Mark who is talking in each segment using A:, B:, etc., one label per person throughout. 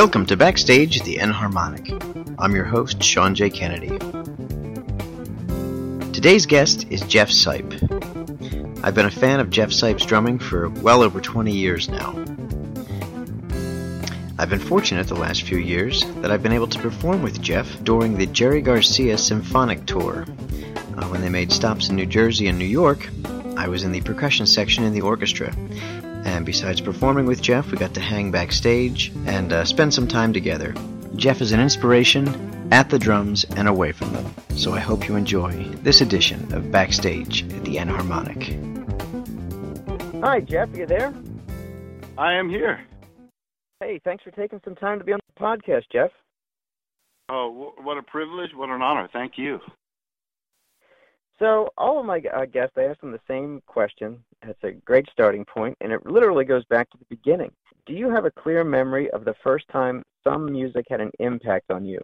A: Welcome to Backstage at the Enharmonic. I'm your host, Sean J. Kennedy. Today's guest is Jeff Sipe. I've been a fan of Jeff Sipe's drumming for well over 20 years now. I've been fortunate the last few years that I've been able to perform with Jeff during the Jerry Garcia Symphonic Tour. Uh, when they made stops in New Jersey and New York, I was in the percussion section in the orchestra, and besides performing with Jeff, we got to hang backstage and uh, spend some time together. Jeff is an inspiration at the drums and away from them, so I hope you enjoy this edition of Backstage at the Enharmonic.
B: Hi, Jeff, you there?
C: I am here.
B: Hey, thanks for taking some time to be on the podcast, Jeff.
C: Oh, what a privilege! What an honor! Thank you.
B: So, all of my uh, guests, I ask them the same question. It's a great starting point, and it literally goes back to the beginning. Do you have a clear memory of the first time some music had an impact on you?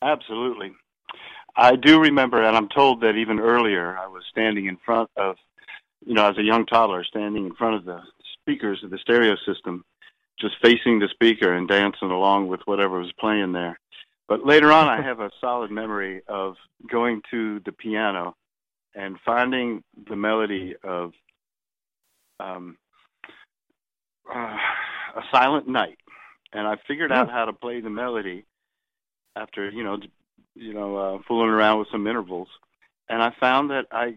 C: Absolutely. I do remember, and I'm told that even earlier, I was standing in front of, you know, as a young toddler, standing in front of the speakers of the stereo system, just facing the speaker and dancing along with whatever was playing there. But later on, I have a solid memory of going to the piano and finding the melody of um, uh, a silent night, and I figured out how to play the melody after you know, you know, uh, fooling around with some intervals, and I found that I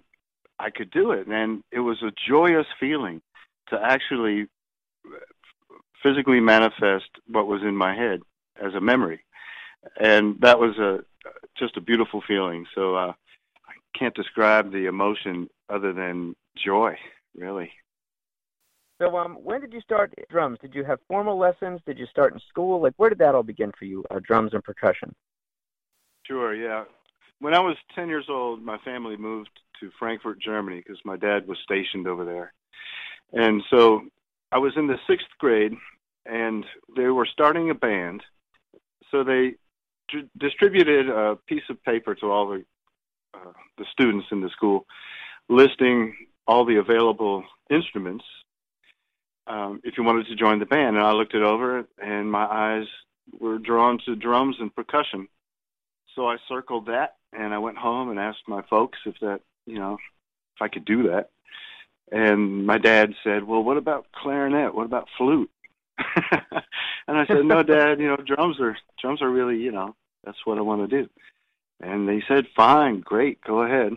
C: I could do it, and it was a joyous feeling to actually physically manifest what was in my head as a memory and that was a just a beautiful feeling. So uh, I can't describe the emotion other than joy, really.
B: So, um, when did you start drums? Did you have formal lessons? Did you start in school? Like, where did that all begin for you? Uh, drums and percussion.
C: Sure. Yeah. When I was ten years old, my family moved to Frankfurt, Germany, because my dad was stationed over there, and so I was in the sixth grade, and they were starting a band. So they distributed a piece of paper to all the uh, the students in the school, listing all the available instruments um, if you wanted to join the band. And I looked it over, and my eyes were drawn to drums and percussion. So I circled that, and I went home and asked my folks if that, you know, if I could do that. And my dad said, "Well, what about clarinet? What about flute?" and I said, "No, Dad. You know, drums are drums are really, you know, that's what I want to do." And they said, "Fine, great, go ahead."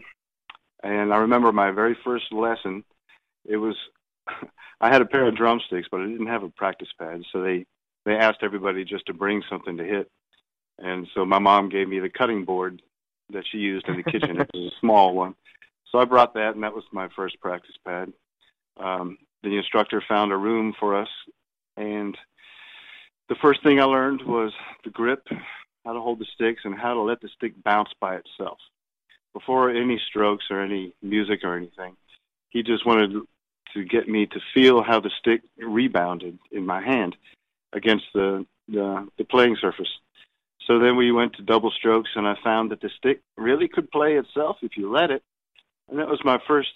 C: And I remember my very first lesson. It was I had a pair of drumsticks, but I didn't have a practice pad, so they they asked everybody just to bring something to hit. And so my mom gave me the cutting board that she used in the kitchen. it was a small one. So I brought that, and that was my first practice pad. Um, the instructor found a room for us and the first thing I learned was the grip, how to hold the sticks, and how to let the stick bounce by itself. Before any strokes or any music or anything, he just wanted to get me to feel how the stick rebounded in my hand against the, the, the playing surface. So then we went to double strokes, and I found that the stick really could play itself if you let it. And that was my first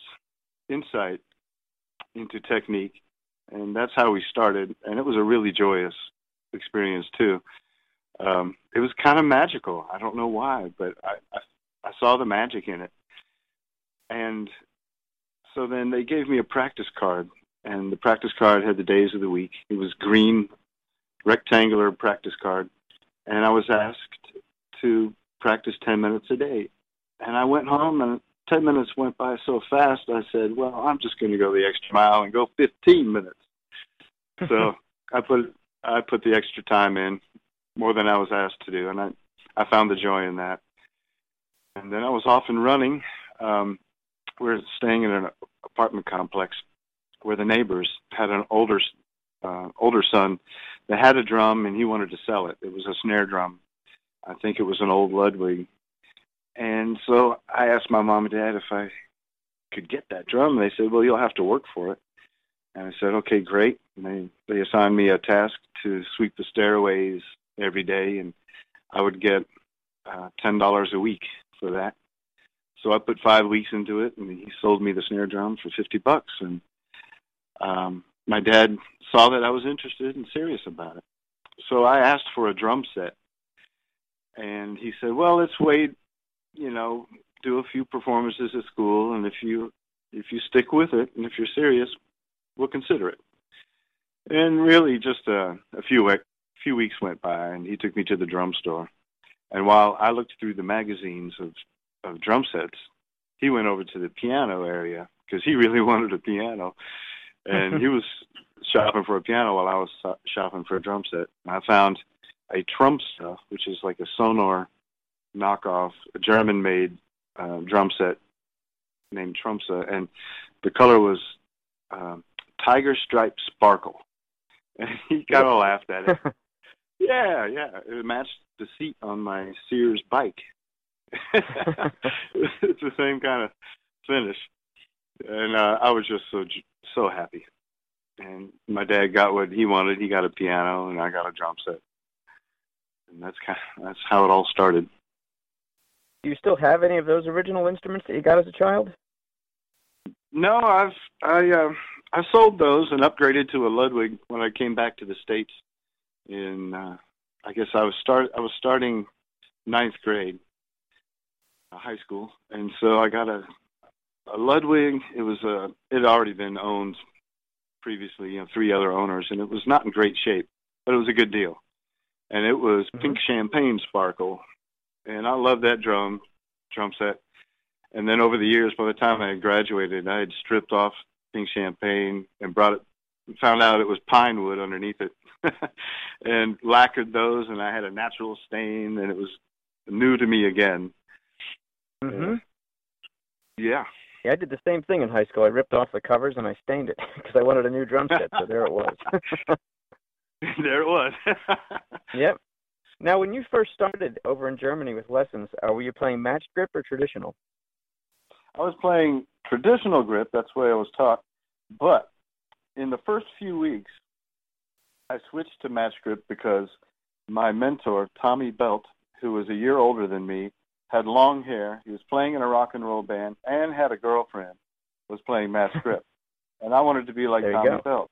C: insight into technique and that's how we started. And it was a really joyous experience too. Um, it was kind of magical. I don't know why, but I, I I saw the magic in it. And so then they gave me a practice card, and the practice card had the days of the week. It was green, rectangular practice card, and I was asked to practice 10 minutes a day. And I went home and 10 minutes went by so fast, I said, well, I'm just going to go the extra mile and go 15 minutes. so I put I put the extra time in more than I was asked to do, and I I found the joy in that. And then I was off and running. Um, we were staying in an apartment complex where the neighbors had an older uh, older son that had a drum, and he wanted to sell it. It was a snare drum. I think it was an old Ludwig, and so I asked my mom and dad if I could get that drum. And they said, "Well, you'll have to work for it." And I said, "Okay, great." And they they assigned me a task to sweep the stairways every day, and I would get uh, ten dollars a week for that. So I put five weeks into it, and he sold me the snare drum for fifty bucks. And um, my dad saw that I was interested and serious about it, so I asked for a drum set, and he said, "Well, let's wait. You know, do a few performances at school, and if you if you stick with it, and if you're serious, we'll consider it." And really, just a, a few a few weeks went by, and he took me to the drum store. And while I looked through the magazines of of drum sets, he went over to the piano area because he really wanted a piano, and he was shopping for a piano while I was shopping for a drum set. And I found a Trumpsta, which is like a Sonor knockoff, a German-made uh, drum set named Trumpsta, and the color was um, Tiger Stripe Sparkle. And he kind of laughed at it. yeah, yeah, it matched the seat on my Sears bike. it's the same kind of finish, and uh, I was just so so happy. And my dad got what he wanted. He got a piano, and I got a drum set, and that's kind of, that's how it all started.
B: Do you still have any of those original instruments that you got as a child?
C: No, I've I uh, I sold those and upgraded to a Ludwig when I came back to the states. In uh, I guess I was start I was starting ninth grade, uh, high school, and so I got a a Ludwig. It was a it had already been owned previously, you know, three other owners, and it was not in great shape, but it was a good deal. And it was mm-hmm. pink champagne sparkle, and I loved that drum drum set. And then over the years, by the time I had graduated, I had stripped off pink champagne and brought it, found out it was pine wood underneath it, and lacquered those, and I had a natural stain, and it was new to me again.
B: Mm-hmm.
C: Yeah.
B: Yeah, I did the same thing in high school. I ripped off the covers and I stained it because I wanted a new drum set. So there it was.
C: there it was.
B: yep. Now, when you first started over in Germany with lessons, uh, were you playing match grip or traditional?
C: I was playing traditional grip. That's the way I was taught. But in the first few weeks, I switched to match grip because my mentor, Tommy Belt, who was a year older than me, had long hair. He was playing in a rock and roll band and had a girlfriend. Was playing match grip, and I wanted to be like Tommy Belt.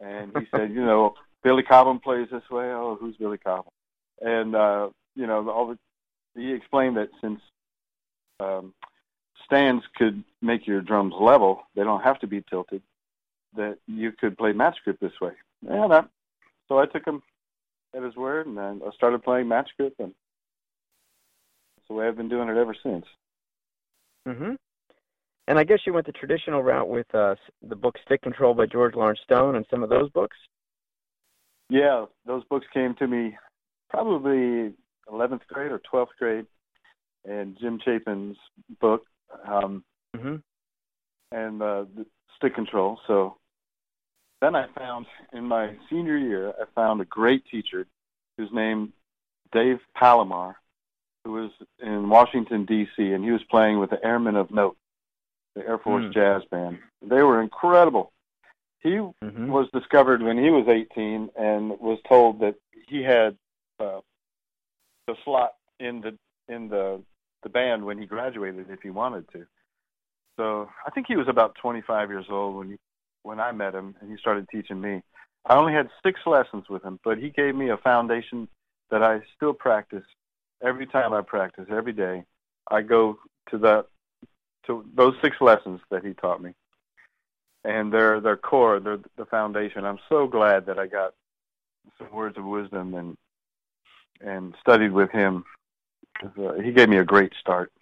C: And he said, you know, Billy Cobham plays this way. Oh, who's Billy Cobham? And uh, you know, all the, he explained that since um, stands could make your drums level, they don't have to be tilted. That you could play match grip this way. And I, so I took him at his word, and then I started playing match grip, and the way I've been doing it ever since.
B: Mhm. And I guess you went the traditional route with uh, the book Stick Control by George Lawrence Stone and some of those books.
C: Yeah, those books came to me probably 11th grade or 12th grade, and Jim Chapin's book, um,
B: mm-hmm.
C: and uh, the Stick Control. So then I found in my senior year, I found a great teacher whose name Dave Palomar, who was in Washington D.C. and he was playing with the Airmen of Note, the Air Force mm. Jazz Band. They were incredible. He mm-hmm. was discovered when he was 18 and was told that he had uh, the slot in the in the the band when he graduated if he wanted to. So I think he was about 25 years old when he, when I met him and he started teaching me. I only had six lessons with him, but he gave me a foundation that I still practice every time I practice, every day, I go to that to those six lessons that he taught me, and they're they're core, they're the foundation. I'm so glad that I got some words of wisdom and and studied with him. He gave me a great start.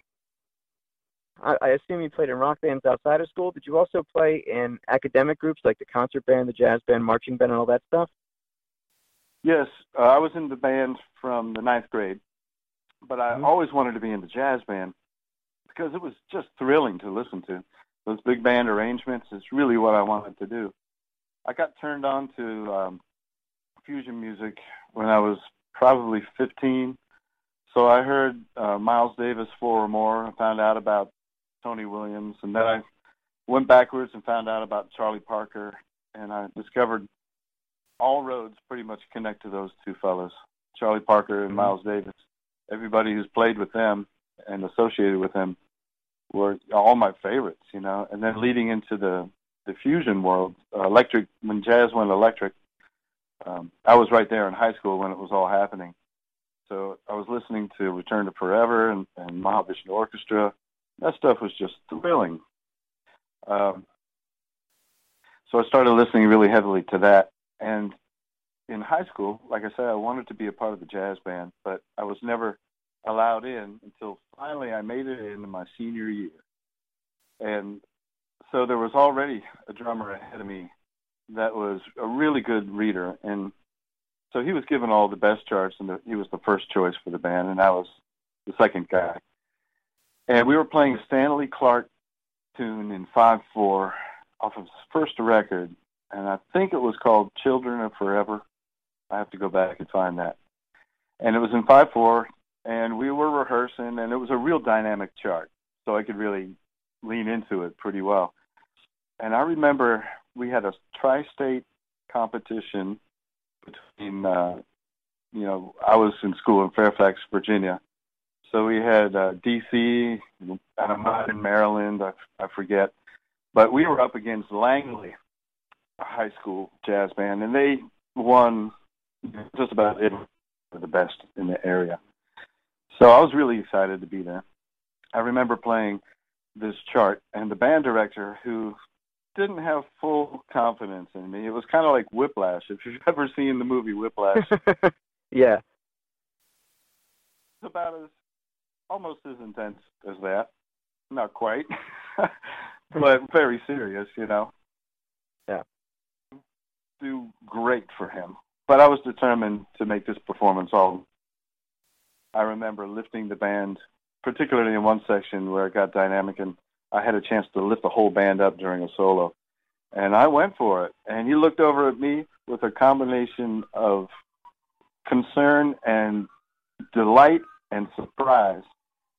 B: I, I assume you played in rock bands outside of school. Did you also play in academic groups like the concert band, the jazz band, marching band, and all that stuff?
C: Yes, uh, I was in the band from the ninth grade but I mm-hmm. always wanted to be in the jazz band because it was just thrilling to listen to. Those big band arrangements is really what I wanted to do. I got turned on to um, fusion music when I was probably 15. So I heard uh, Miles Davis four or more. I found out about Tony Williams, and then I went backwards and found out about Charlie Parker, and I discovered all roads pretty much connect to those two fellows, Charlie Parker and mm-hmm. Miles Davis everybody who's played with them and associated with them were all my favorites, you know. And then leading into the the fusion world, uh, electric when jazz went electric, um, I was right there in high school when it was all happening. So I was listening to Return to Forever and, and Mahavishnu Orchestra. That stuff was just thrilling. Um, so I started listening really heavily to that. And in high school, like I said, I wanted to be a part of the jazz band, but I was never allowed in until finally I made it into my senior year. And so there was already a drummer ahead of me that was a really good reader. And so he was given all the best charts, and the, he was the first choice for the band, and I was the second guy. And we were playing a Stanley Clarke tune in 5 4 off of his first record, and I think it was called Children of Forever. I have to go back and find that. And it was in 5 4, and we were rehearsing, and it was a real dynamic chart, so I could really lean into it pretty well. And I remember we had a tri state competition between, uh, you know, I was in school in Fairfax, Virginia. So we had uh, D.C. not in Maryland. I, I forget, but we were up against Langley, high school jazz band, and they won just about it for the best in the area. So I was really excited to be there. I remember playing this chart, and the band director, who didn't have full confidence in me, it was kind of like Whiplash. If you've ever seen the movie Whiplash,
B: yeah,
C: it's about as almost as intense as that. Not quite, but very serious, you know.
B: Yeah.
C: Do great for him. But I was determined to make this performance all. I remember lifting the band, particularly in one section where it got dynamic, and I had a chance to lift the whole band up during a solo. And I went for it. And he looked over at me with a combination of concern and delight and surprise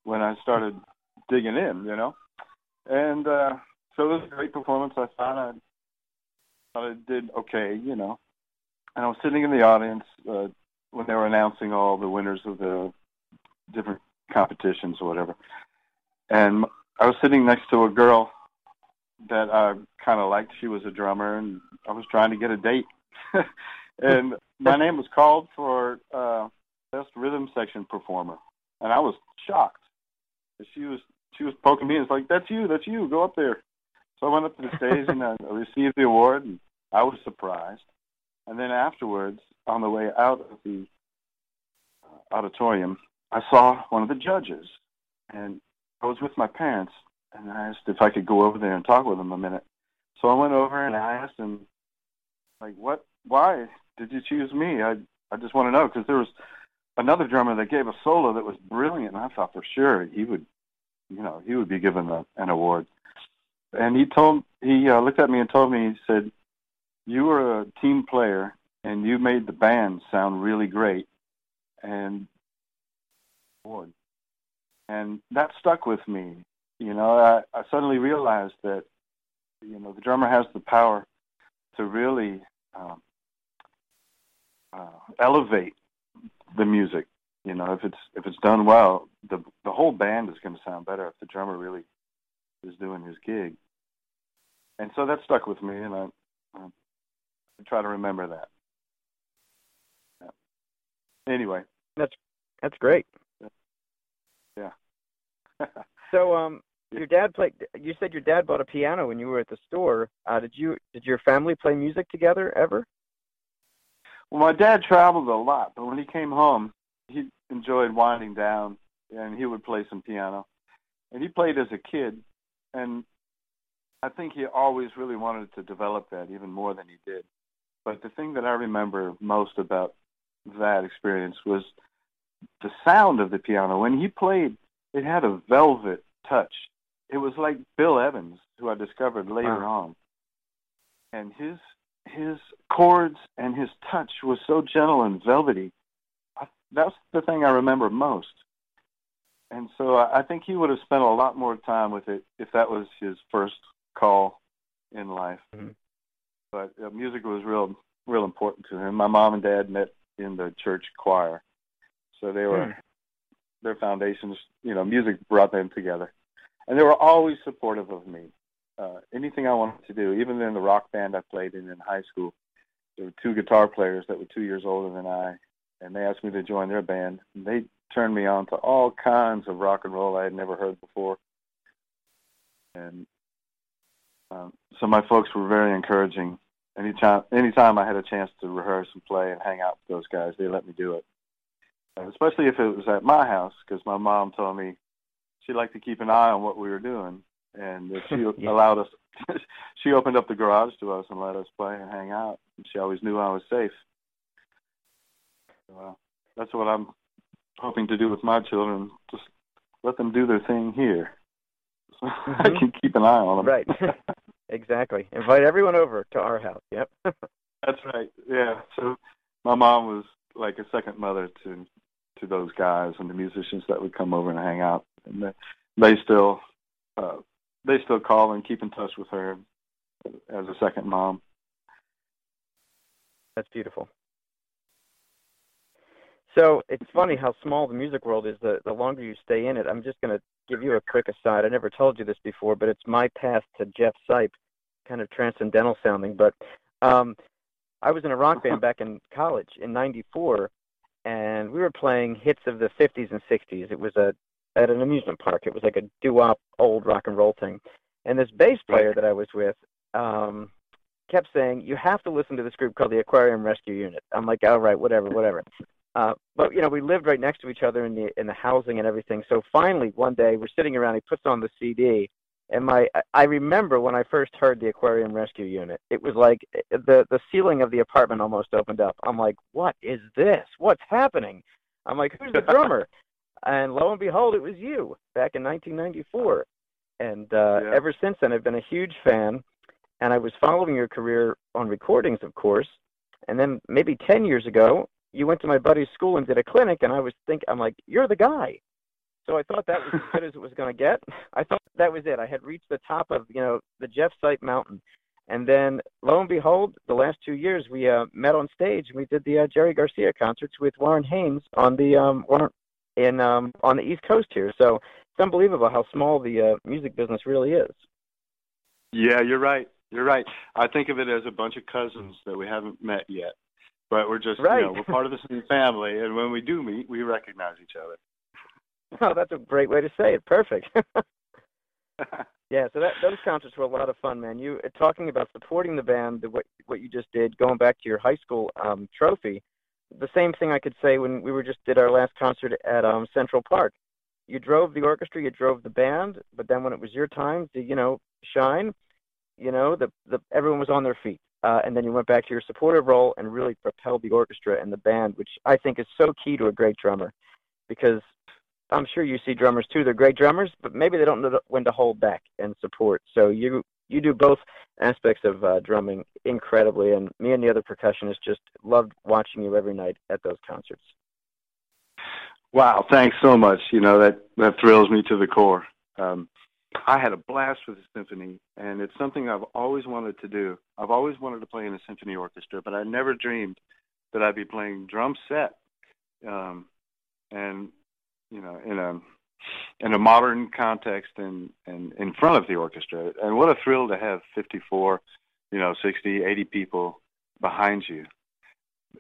C: when I started digging in, you know. And uh, so it was a great performance. I thought I, thought I did okay, you know. And I was sitting in the audience uh, when they were announcing all the winners of the different competitions or whatever. And I was sitting next to a girl that I kind of liked. She was a drummer, and I was trying to get a date. and my name was called for uh, best rhythm section performer, and I was shocked she was she was poking me and it's like, That's you, that's you, go up there. So I went up to the stage and I received the award and I was surprised. And then afterwards, on the way out of the uh, auditorium, I saw one of the judges and I was with my parents and I asked if I could go over there and talk with him a minute. So I went over and I asked him, like, what, why did you choose me? I, I just want to know because there was another drummer that gave a solo that was brilliant, and I thought for sure he would, you know, he would be given a, an award. And he told he uh, looked at me and told me he said, "You were a team player, and you made the band sound really great." And award, and that stuck with me. You know, I, I suddenly realized that, you know, the drummer has the power to really um, uh, elevate the music. You know, if it's if it's done well, the the whole band is going to sound better if the drummer really is doing his gig. And so that stuck with me, and I, I try to remember that. Yeah. Anyway,
B: that's that's great. So, um, your dad played. You said your dad bought a piano when you were at the store. Uh, did you? Did your family play music together ever?
C: Well, my dad traveled a lot, but when he came home, he enjoyed winding down, and he would play some piano. And he played as a kid, and I think he always really wanted to develop that even more than he did. But the thing that I remember most about that experience was the sound of the piano. When he played, it had a velvet touch. It was like Bill Evans, who I discovered later wow. on. And his his chords and his touch was so gentle and velvety. That's the thing I remember most. And so I think he would have spent a lot more time with it if that was his first call in life. Mm-hmm. But uh, music was real, real important to him. My mom and dad met in the church choir, so they were mm. Their foundations. You know, music brought them together, and they were always supportive of me uh, anything I wanted to do, even in the rock band I played in in high school, there were two guitar players that were two years older than I, and they asked me to join their band. And they turned me on to all kinds of rock and roll I had never heard before. And um, so my folks were very encouraging. Anytime, anytime I had a chance to rehearse and play and hang out with those guys, they let me do it. Especially if it was at my house, because my mom told me she liked to keep an eye on what we were doing, and she yeah. allowed us, she opened up the garage to us and let us play and hang out. And she always knew I was safe. So, uh, that's what I'm hoping to do with my children. Just let them do their thing here. So mm-hmm. I can keep an eye on them.
B: Right. exactly. Invite everyone over to our house. Yep.
C: That's right. Yeah. So my mom was like a second mother to to those guys and the musicians that would come over and hang out. And they, they still uh, they still call and keep in touch with her as a second mom.
B: That's beautiful. So it's funny how small the music world is. The the longer you stay in it, I'm just going to give you a quick aside. I never told you this before, but it's my path to Jeff Sipe, kind of transcendental sounding. But um, I was in a rock band back in college in '94, and we were playing hits of the 50s and 60s. It was a at an amusement park. It was like a doo-wop old rock and roll thing. And this bass player that I was with um, kept saying, "You have to listen to this group called the Aquarium Rescue Unit." I'm like, "All right, whatever, whatever." Uh, but you know, we lived right next to each other in the in the housing and everything. So finally, one day, we're sitting around. He puts on the CD, and my I remember when I first heard the Aquarium Rescue Unit. It was like eh, the the ceiling of the apartment almost opened up. I'm like, "What is this? What's happening?" I'm like, "Who's the drummer?" and lo and behold, it was you back in 1994. And uh, yeah. ever since then, I've been a huge fan. And I was following your career on recordings, of course. And then maybe 10 years ago, you went to my buddy's school and did a clinic, and I was think I'm like, you're the guy. So I thought that was as good as it was going to get. I thought that was it. I had reached the top of you know the Jeff Sipe Mountain, and then lo and behold, the last two years we uh, met on stage and we did the uh, Jerry Garcia concerts with Warren Haynes on the um, Warren, in um, on the East Coast here. So it's unbelievable how small the uh, music business really is.
C: Yeah, you're right. You're right. I think of it as a bunch of cousins that we haven't met yet, but we're just right. you know we're part of the same family, and when we do meet, we recognize each other.
B: oh, that's a great way to say it. Perfect. yeah, so that those concerts were a lot of fun, man. You uh, talking about supporting the band, the, what what you just did, going back to your high school um, trophy the same thing I could say when we were just did our last concert at um, Central Park. You drove the orchestra, you drove the band, but then when it was your time to, you know, shine, you know, the the everyone was on their feet. Uh, and then you went back to your supportive role and really propelled the orchestra and the band, which I think is so key to a great drummer, because I'm sure you see drummers too. They're great drummers, but maybe they don't know when to hold back and support. So you you do both aspects of uh, drumming incredibly, and me and the other percussionists just loved watching you every night at those concerts.
C: Wow, thanks so much. You know that that thrills me to the core. Um, I had a blast with the symphony, and it's something I've always wanted to do. I've always wanted to play in a symphony orchestra, but I never dreamed that I'd be playing drum set, um, and you know, in a in a modern context and, and in front of the orchestra. And what a thrill to have 54, you know, 60, 80 people behind you.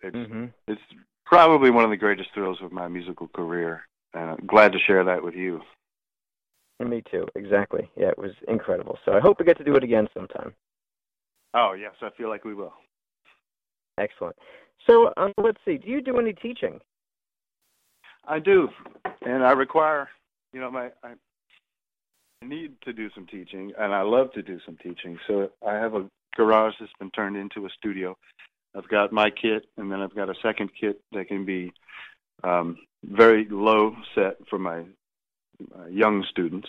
C: It's, mm-hmm. it's probably one of the greatest thrills of my musical career. And I'm glad to share that with you.
B: And me too, exactly. Yeah, it was incredible. So I hope we get to do it again sometime.
C: Oh, yes, I feel like we will.
B: Excellent. So um, let's see, do you do any teaching?
C: I do, and I require you know, my I need to do some teaching, and I love to do some teaching. So I have a garage that's been turned into a studio. I've got my kit, and then I've got a second kit that can be um, very low set for my, my young students,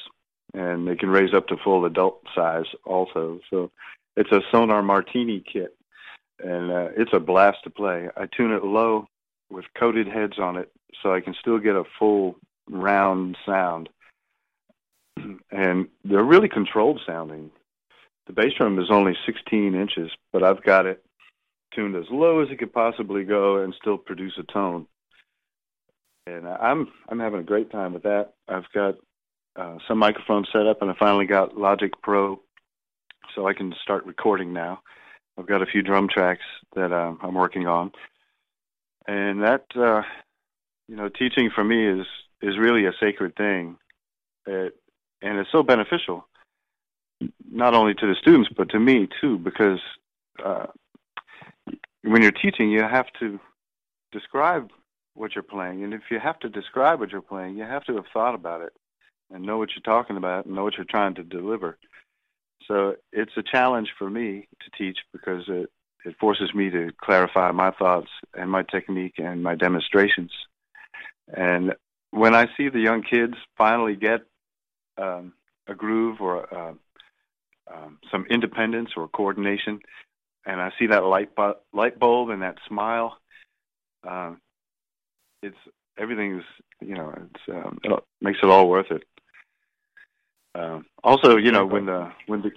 C: and they can raise up to full adult size also. So it's a Sonor Martini kit, and uh, it's a blast to play. I tune it low with coated heads on it, so I can still get a full round sound. And they're really controlled sounding. The bass drum is only 16 inches, but I've got it tuned as low as it could possibly go and still produce a tone. And I'm I'm having a great time with that. I've got uh, some microphones set up, and I finally got Logic Pro, so I can start recording now. I've got a few drum tracks that uh, I'm working on, and that uh, you know, teaching for me is is really a sacred thing, it, and it's so beneficial, not only to the students but to me too, because uh, when you're teaching, you have to describe what you're playing, and if you have to describe what you're playing, you have to have thought about it and know what you're talking about and know what you're trying to deliver. So it's a challenge for me to teach because it it forces me to clarify my thoughts and my technique and my demonstrations. And when I see the young kids finally get um, a groove or uh, um, some independence or coordination, and I see that light bu- light bulb and that smile, um, it's everything's you know it's um, it makes it all worth it. Um, also, you know when the when the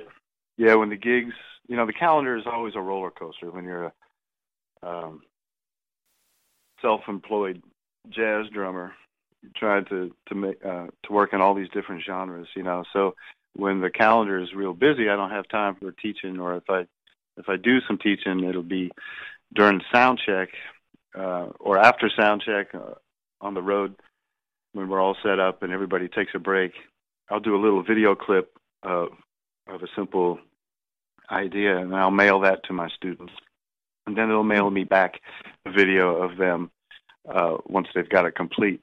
C: yeah when the gigs you know the calendar is always a roller coaster when you're a um, self-employed jazz drummer trying to to make uh, to work in all these different genres. You know, so when the calendar is real busy, I don't have time for teaching, or if I if I do some teaching, it'll be during sound check uh, or after sound check uh, on the road when we're all set up and everybody takes a break. I'll do a little video clip of of a simple idea, and I'll mail that to my students, and then they'll mail me back a video of them uh, once they've got it complete.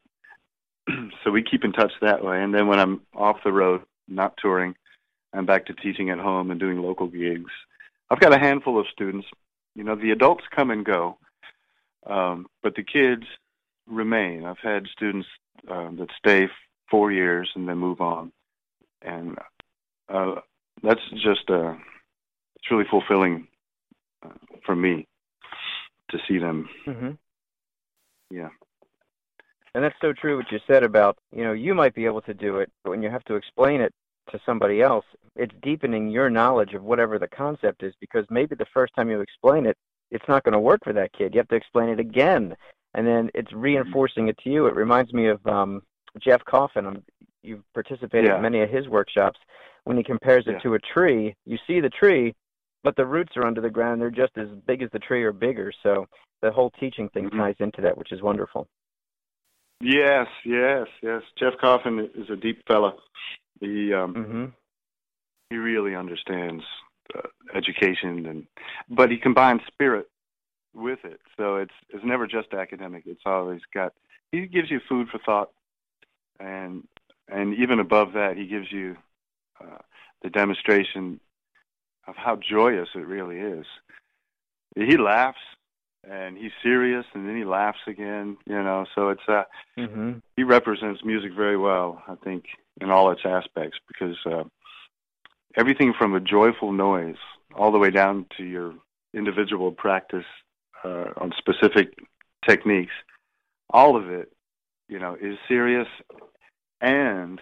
C: so we keep in touch that way, and then when I'm off the road, not touring, I'm back to teaching at home and doing local gigs. I've got a handful of students. You know, the adults come and go, um, but the kids remain. I've had students uh, that stay four years and then move on, and uh, that's just uh, it's really fulfilling uh, for me to see them.
B: Mm-hmm.
C: Yeah.
B: And that's so true what you said about, you know, you might be able to do it, but when you have to explain it to somebody else, it's deepening your knowledge of whatever the concept is because maybe the first time you explain it, it's not going to work for that kid. You have to explain it again. And then it's reinforcing it to you. It reminds me of um Jeff Coffin. Um, you've participated
C: Yeah.
B: in many of his workshops. When he compares it
C: Yeah.
B: to a tree, you see the tree, but the roots are under the ground. They're just as big as the tree or bigger. So the whole teaching thing
C: Mhm.
B: ties into that, which is wonderful.
C: Yes, yes, yes. Jeff Coffin is a deep fella. He um,
B: hmm
C: he really understands uh, education, and but he combines spirit with it. So it's it's never just academic. It's always got. He gives you food for thought, and and even above that, he gives you uh, the demonstration of how joyous it really is. He laughs, and he's serious, and then he laughs again. You know, so it's uh,
B: hmm
C: he represents music very well, I think, in all its aspects because uh, everything from a joyful noise all the way down to your individual practice uh, on specific techniques, all of it, you know, is serious and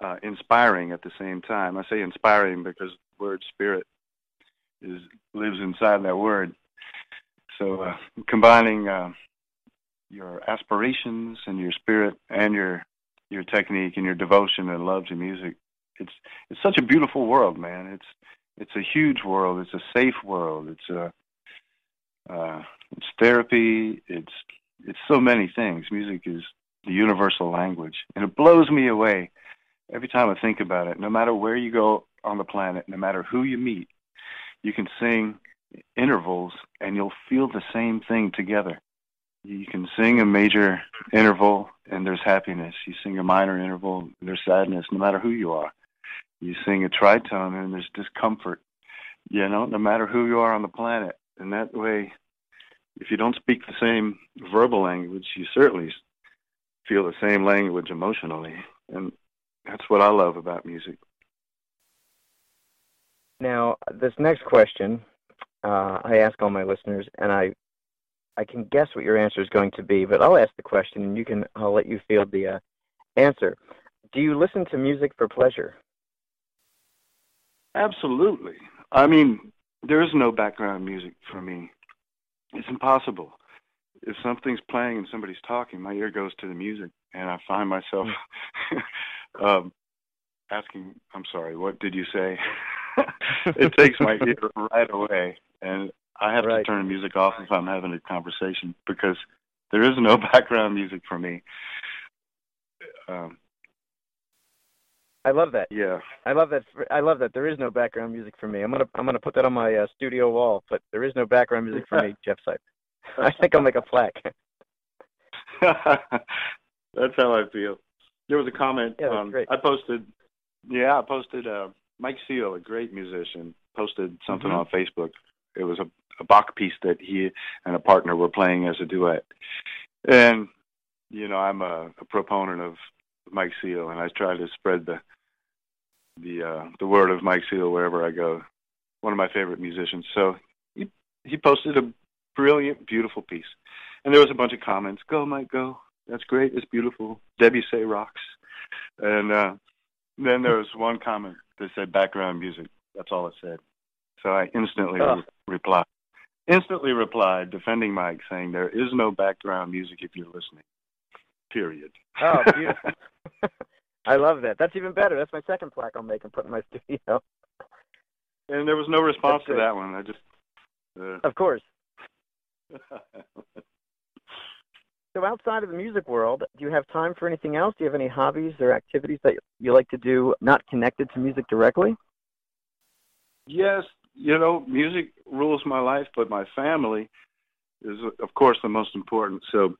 C: uh, inspiring at the same time. I say inspiring because word spirit is lives inside that word. So uh, combining uh, your aspirations and your spirit and your your technique and your devotion and love to music. It's it's such a beautiful world, man. It's it's a huge world. It's a safe world. It's a uh, it's therapy. It's it's so many things. Music is the universal language, and it blows me away every time I think about it. No matter where you go on the planet, no matter who you meet, you can sing intervals, and you'll feel the same thing together. You can sing a major interval and there's happiness. You sing a minor interval, and there's sadness, no matter who you are. You sing a tritone and there's discomfort, you know, no matter who you are on the planet. And that way, if you don't speak the same verbal language, you certainly feel the same language emotionally. And that's what I love about music.
B: Now, this next question, uh, I ask all my listeners, and I, I can guess what your answer is going to be, but I'll ask the question, and you can, I'll let you field the uh, answer. Do you listen to music for pleasure?
C: Absolutely. I mean, there is no background music for me. It's impossible. If something's playing and somebody's talking, my ear goes to the music, and I find myself um, asking, "I'm sorry, what did you say?" it takes my ear right away, and I have
B: Right.
C: to turn the music off if I'm having a conversation because there is no background music for me. Um,
B: I love that.
C: yeah,
B: I love that. I love that. There is no background music for me. I'm gonna I'm gonna put that on my uh, studio wall. But there is no background music for me, Jeff Sipe. I think I'll make a plaque.
C: that's how I feel. There was a comment.
B: Yeah,
C: um,
B: great.
C: I posted. Yeah, I posted. Uh, Mike Seal, a great musician, posted something
B: Mhm.
C: on Facebook. It was a, a Bach piece that he and a partner were playing as a duet, and you know I'm a, a proponent of Mike Seal, and I try to spread the the uh, the word of Mike Seal wherever I go. One of my favorite musicians. So he he posted a brilliant, beautiful piece, and there was a bunch of comments. Go, Mike, go. That's great. It's beautiful. Debbie say rocks, and uh, then there was one comment that said background music. That's all it said. So I instantly
B: Oh.
C: re- replied. Instantly replied, defending Mike, saying there is no background music if you're listening. Period.
B: Oh, beautiful. I love that. That's even better. That's my second plaque I'll make and put in my studio.
C: And there was no response
B: That's
C: to
B: it.
C: that one. I just.
B: Uh, of course. So outside of the music world, do you have time for anything else? Do you have any hobbies or activities that you like to do not connected to music directly?
C: yes, you know, music rules my life, but my family is, of course, the most important. So,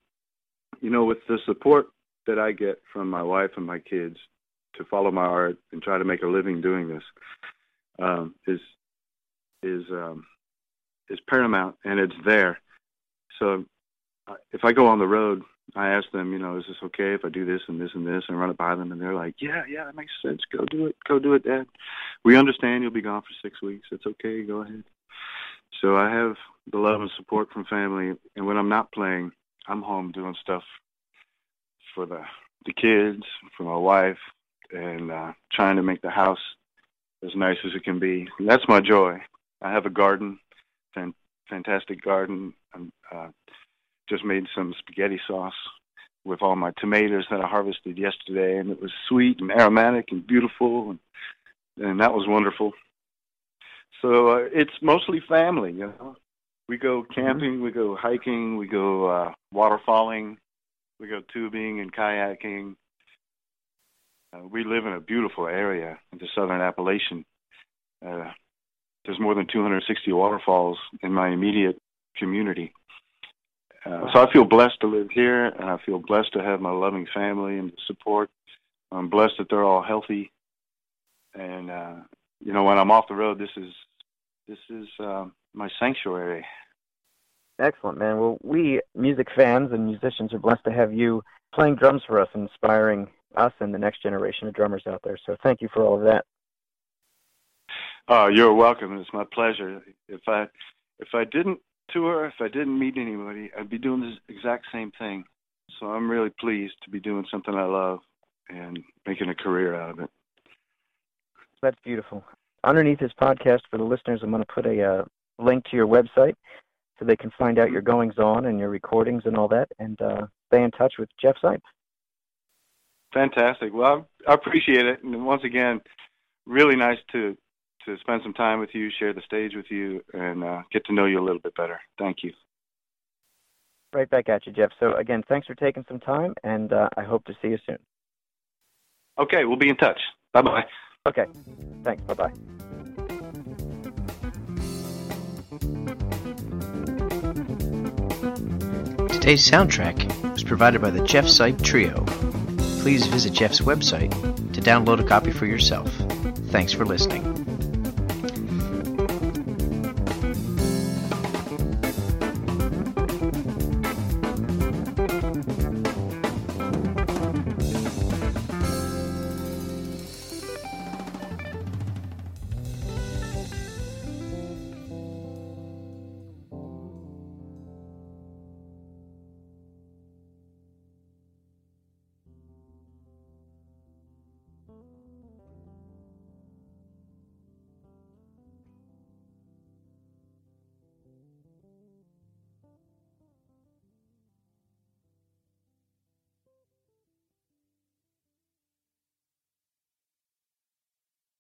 C: you know, with the support that I get from my wife and my kids to follow my art and try to make a living doing this um, is is um, is paramount, and it's there. So, if I go on the road, I ask them, you know, is this okay if I do this and this and this and run it by them, and they're like, yeah, yeah, that makes sense. Go do it. Go do it, Dad. We understand you'll be gone for six weeks. It's okay. Go ahead. So I have the love and support from family, and when I'm not playing, I'm home doing stuff for the the kids, for my wife, and uh, trying to make the house as nice as it can be. And that's my joy. I have a garden, fan, fantastic garden. I'm uh, just made some spaghetti sauce with all my tomatoes that I harvested yesterday, and it was sweet and aromatic and beautiful, and and that was wonderful. So uh, it's mostly family, you know. We go camping, we go hiking, we go uh, waterfalling, we go tubing and kayaking. Uh, we live in a beautiful area in the southern Appalachian. Uh, there's more than 260 waterfalls in my immediate community. Uh, so I feel blessed to live here, and I feel blessed to have my loving family and support. I'm blessed that they're all healthy, and uh, you know when I'm off the road, this is this is uh, my sanctuary.
B: Excellent, man. Well, we music fans and musicians are blessed to have you playing drums for us and inspiring us and the next generation of drummers out there. So thank you for all of that.
C: Oh, you're welcome. It's my pleasure. If I if I didn't tour, if I didn't meet anybody, I'd be doing this exact same thing. So I'm really pleased to be doing something I love and making a career out of it.
B: That's beautiful. Underneath this podcast, for the listeners, I'm going to put a uh, link to your website so they can find out your goings on and your recordings and all that, and uh, stay in touch with Jeff Sipe.
C: Fantastic. Well, I appreciate it. And once again, really nice to to spend some time with you, share the stage with you, and uh, get to know you a little bit better. Thank you.
B: Right back at you, Jeff. So again, thanks for taking some time, and uh, I hope to see you soon.
C: Okay, we'll be in touch. Bye bye.
B: Okay. Thanks. Bye bye.
A: Today's soundtrack was provided by the Jeff Sipe Trio. Please visit Jeff's website to download a copy for yourself. Thanks for listening.